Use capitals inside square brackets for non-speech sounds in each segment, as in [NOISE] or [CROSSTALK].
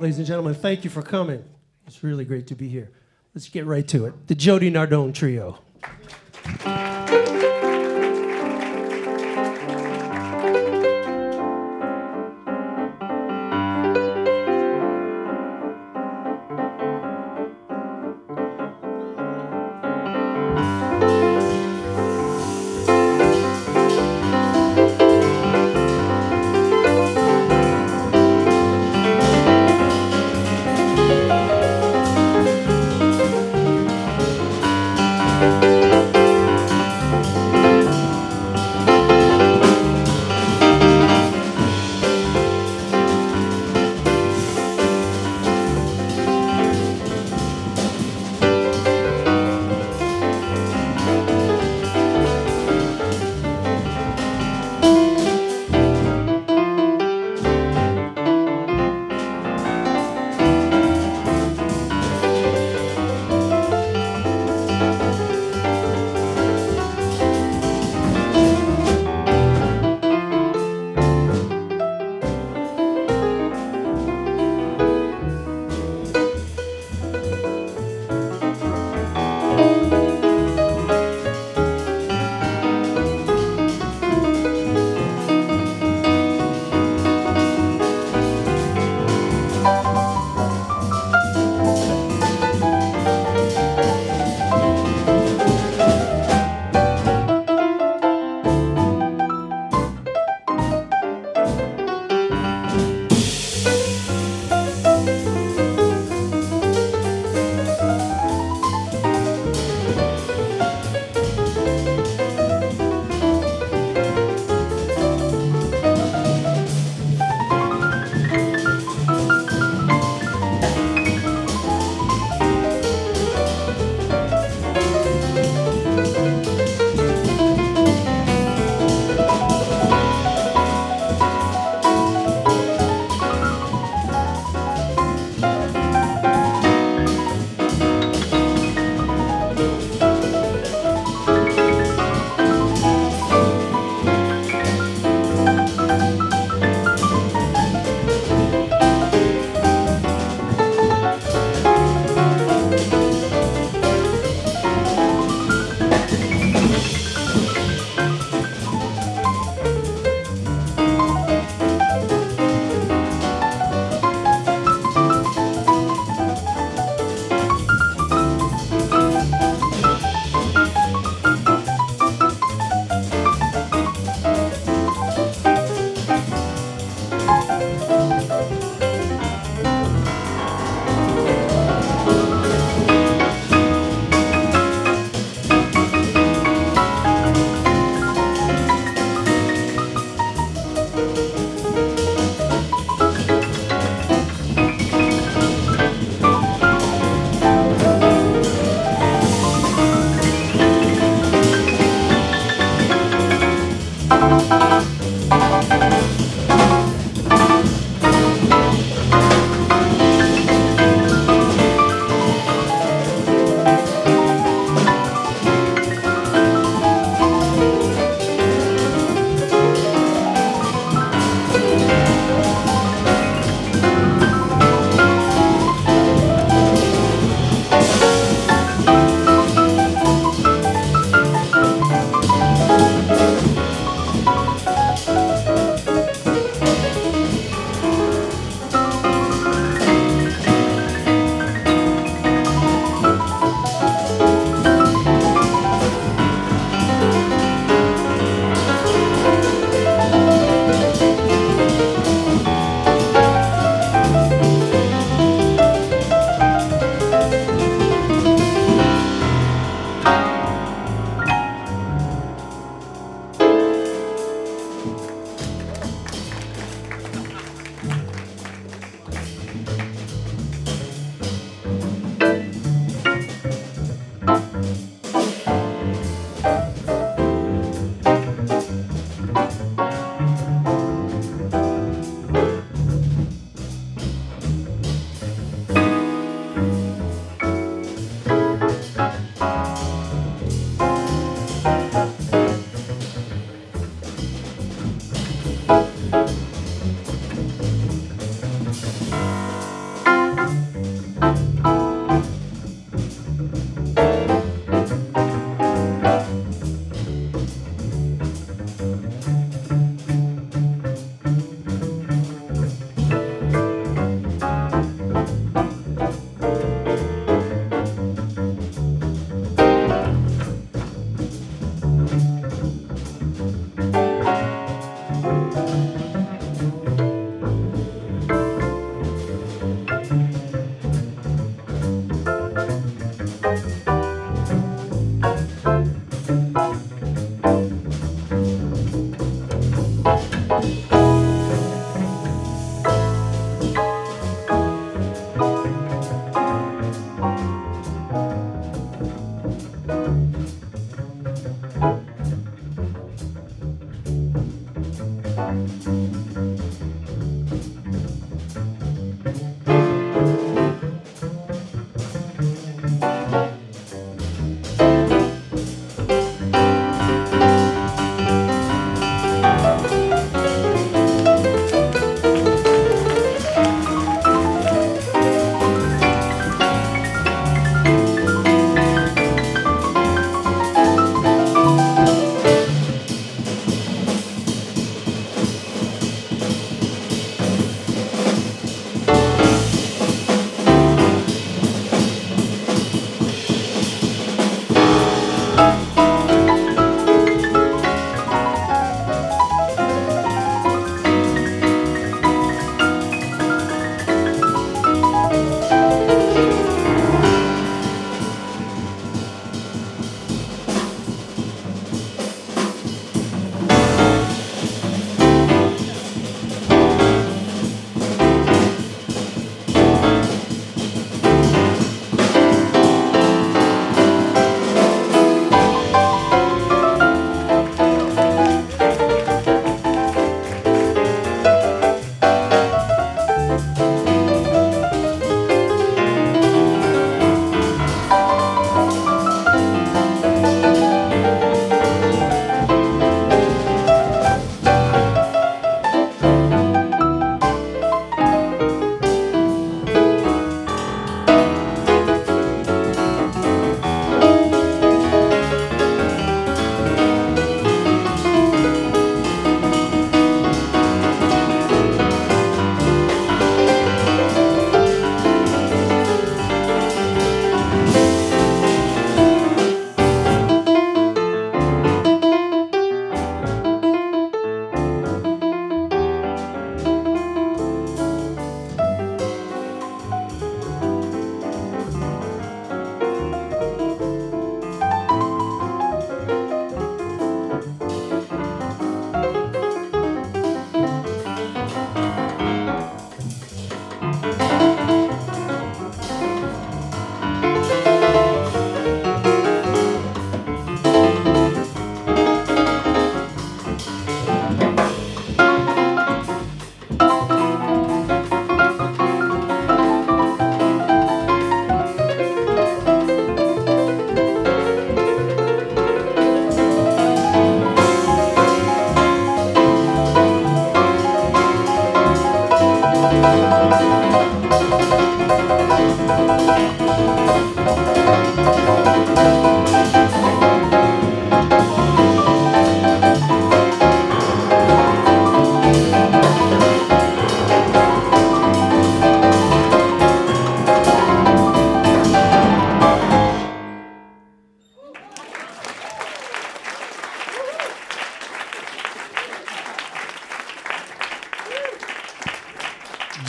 Ladies and gentlemen, thank you for coming. It's really great to be here. Let's get right to it. The Jody Nardone Trio.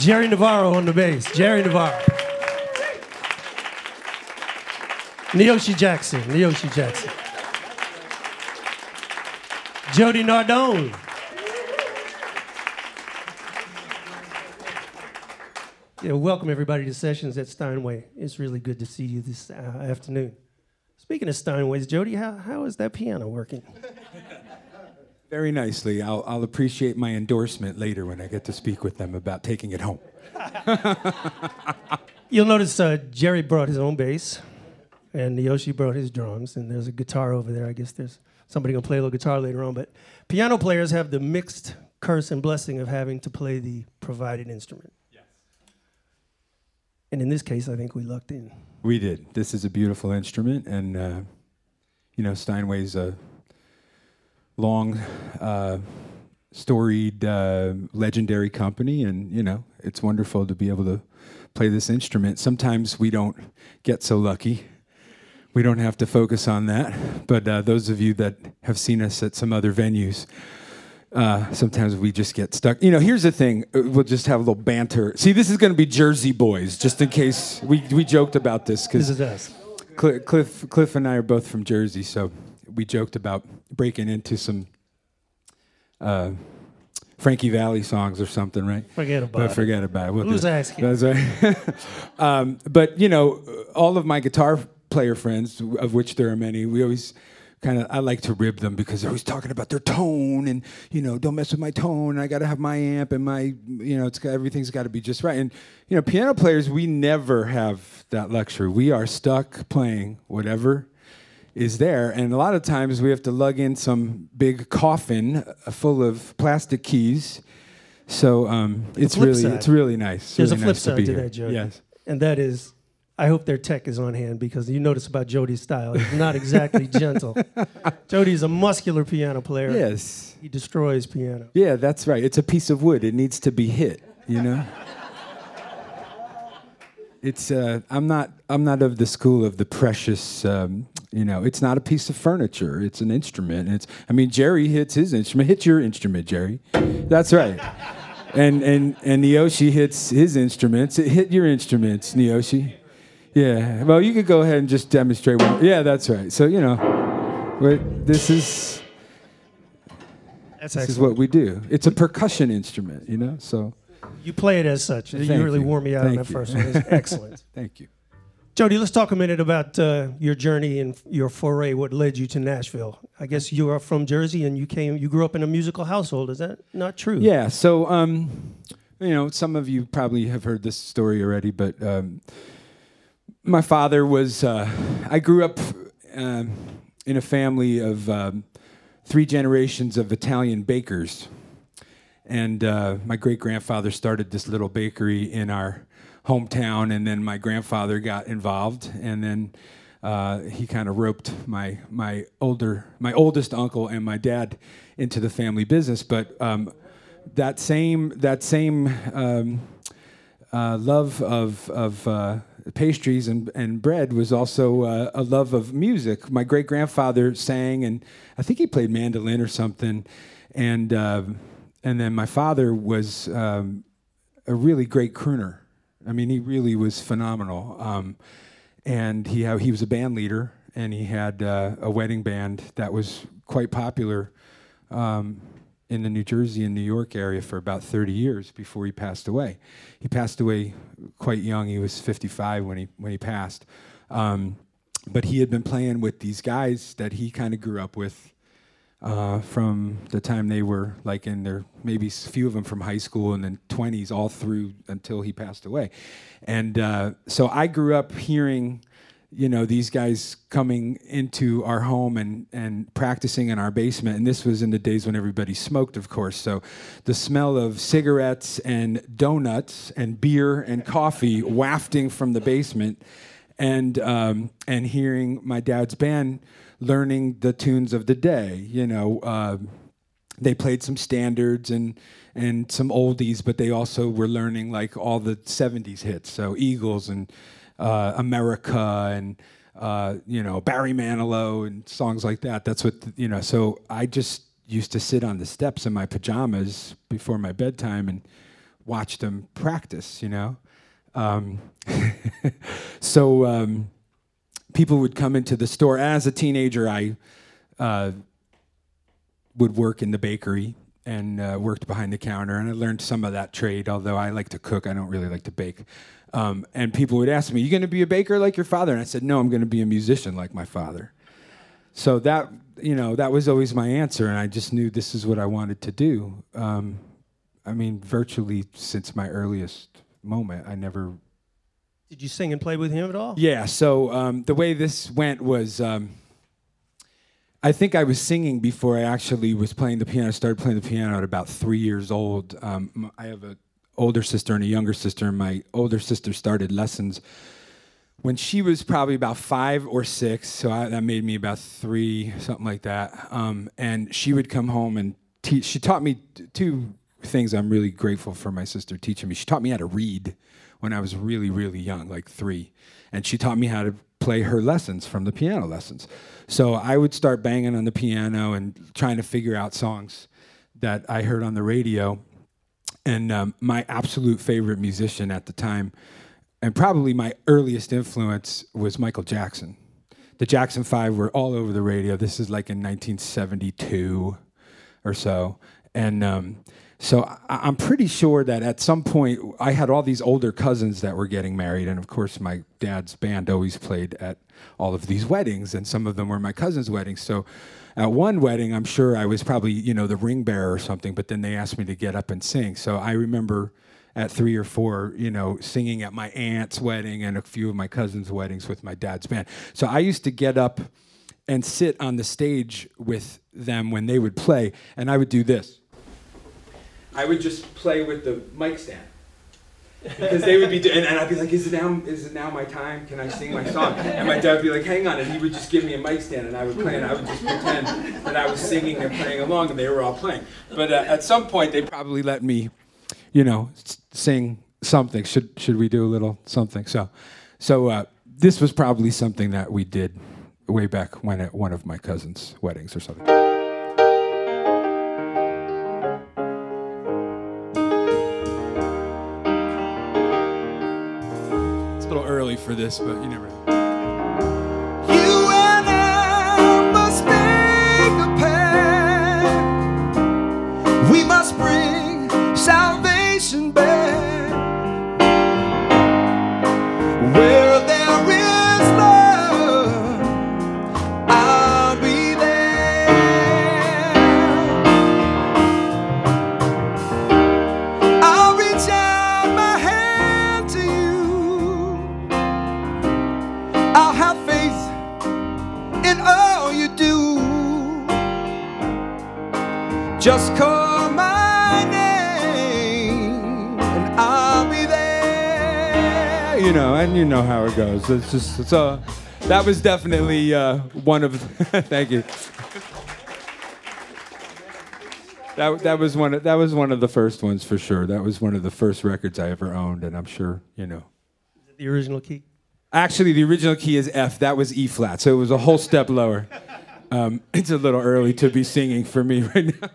Jerry Navarro on the bass. Jerry Navarro. Neoshi Jackson. Neoshi Jackson. Jody Nardone. Yeah, welcome everybody to Sessions at Steinway. It's really good to see you this uh, afternoon. Speaking of Steinways, Jody, how, how is that piano working? Very nicely. I'll, I'll appreciate my endorsement later when I get to speak with them about taking it home. [LAUGHS] You'll notice uh, Jerry brought his own bass, and Yoshi brought his drums, and there's a guitar over there. I guess there's somebody gonna play a little guitar later on. But piano players have the mixed curse and blessing of having to play the provided instrument. Yes. And in this case, I think we lucked in. We did. This is a beautiful instrument, and uh, you know Steinway's a long, uh, storied, uh, legendary company, and you know it's wonderful to be able to play this instrument. Sometimes we don't get so lucky. We don't have to focus on that, but uh, those of you that have seen us at some other venues. Uh, sometimes we just get stuck. You know, here's the thing. Uh, we'll just have a little banter. See, this is going to be Jersey boys, just in case we, we joked about this because this is us. Cliff, Cliff, Cliff and I are both from Jersey, so we joked about breaking into some uh, Frankie Valli songs or something, right? Forget about but it. Forget about it. We'll Who's asking? That's right. [LAUGHS] um, but you know, all of my guitar player friends, of which there are many, we always kind of I like to rib them because they're always talking about their tone and you know don't mess with my tone. I got to have my amp and my you know it's got, everything's got to be just right. And you know piano players we never have that luxury. We are stuck playing whatever is there, and a lot of times we have to lug in some big coffin uh, full of plastic keys. So um, it's really side. it's really nice. There's really a flip nice side be to that, Jody. Yes. And that is, I hope their tech is on hand because you notice about Jody's style. He's not exactly [LAUGHS] gentle. Jody's a muscular piano player. Yes. He destroys piano. Yeah, that's right. It's a piece of wood. It needs to be hit, you know? [LAUGHS] it's uh, I'm not I'm not of the school of the precious um, you know, it's not a piece of furniture. It's an instrument. It's I mean Jerry hits his instrument. Hit your instrument, Jerry. That's right. And and and Neoshi hits his instruments. It Hit your instruments, Neoshi. Yeah. Well, you could go ahead and just demonstrate one. Yeah, that's right. So, you know, this is That's this is what we do. It's a percussion instrument, you know. So you play it as such. you Thank really you. wore me out on that you. first one. It's [LAUGHS] excellent. thank you. Jody, let's talk a minute about uh, your journey and your foray. What led you to Nashville? I guess you are from Jersey and you came. You grew up in a musical household. Is that not true? Yeah. So, um, you know, some of you probably have heard this story already, but um, my father was. Uh, I grew up um, in a family of um, three generations of Italian bakers, and uh, my great grandfather started this little bakery in our hometown, and then my grandfather got involved, and then. Uh, he kind of roped my my older my oldest uncle and my dad into the family business, but um, that same that same um, uh, love of of uh, pastries and, and bread was also uh, a love of music. My great grandfather sang, and I think he played mandolin or something, and uh, and then my father was um, a really great crooner. I mean, he really was phenomenal. Um, and he he was a band leader, and he had uh, a wedding band that was quite popular um, in the New Jersey and New York area for about 30 years before he passed away. He passed away quite young. He was 55 when he when he passed. Um, but he had been playing with these guys that he kind of grew up with uh, from the time they were like in their maybe a few of them from high school and then 20s all through until he passed away. And uh, so I grew up hearing you know these guys coming into our home and and practicing in our basement and this was in the days when everybody smoked of course so the smell of cigarettes and donuts and beer and coffee wafting from the basement and um, and hearing my dad's band learning the tunes of the day you know uh, they played some standards and and some oldies, but they also were learning like all the '70s hits, so Eagles and uh, America and uh, you know Barry Manilow and songs like that. That's what you know. So I just used to sit on the steps in my pajamas before my bedtime and watch them practice. You know, um, [LAUGHS] so um, people would come into the store. As a teenager, I. Uh, would work in the bakery and uh, worked behind the counter, and I learned some of that trade. Although I like to cook, I don't really like to bake. Um, and people would ask me, "You going to be a baker like your father?" And I said, "No, I'm going to be a musician like my father." So that you know that was always my answer, and I just knew this is what I wanted to do. Um, I mean, virtually since my earliest moment, I never Did you sing and play with him at all? yeah. So um, the way this went was, um, I think I was singing before I actually was playing the piano. I started playing the piano at about three years old. Um, I have an older sister and a younger sister. And my older sister started lessons when she was probably about five or six. So I, that made me about three, something like that. Um, and she would come home and teach. She taught me t- two things. I'm really grateful for my sister teaching me. She taught me how to read when I was really, really young, like three. And she taught me how to play her lessons from the piano lessons. So I would start banging on the piano and trying to figure out songs that I heard on the radio. And um, my absolute favorite musician at the time, and probably my earliest influence, was Michael Jackson. The Jackson Five were all over the radio. This is like in 1972 or so. And um, so I, am pretty sure that at some point I had all these older cousins that were getting married, and of course my dad's band always played at all of these weddings, and some of them were my cousins' weddings. So at one wedding, I'm sure I was probably you know the ring bearer or something, but then they asked me to get up and sing. So I remember at three or four, you know, singing at my aunt's wedding and a few of my cousins' weddings with my dad's band. So I used to get up and sit on the stage with them when they would play, and I would do this. I would just play with the mic stand. because they would be, do- and, and, I'd be like, "Is it now? Is it now my time? Can I sing my song?" And my dad would be like, "Hang on," and he would just give me a mic stand, and I would play, and I would just pretend that I was singing and playing along, and they were all playing. But uh, at some point, they probably let me, you know, sing something. Should should we do a little something? So, so uh, this was probably something that we did way back when at one of my cousins' weddings or something. For this, but you never know. Just call my name and I'll be there. You know, and you know how it goes. It's just, it's a, that was definitely uh, one of, [LAUGHS] thank you. That, that was one of, that was one of the first ones for sure. That was one of the first records I ever owned, and I'm sure you know. Is it the original key. Actually, the original key is F. That was E flat, so it was a whole step lower. Um, [LAUGHS] it's a little early to be singing for me [LAUGHS] right now.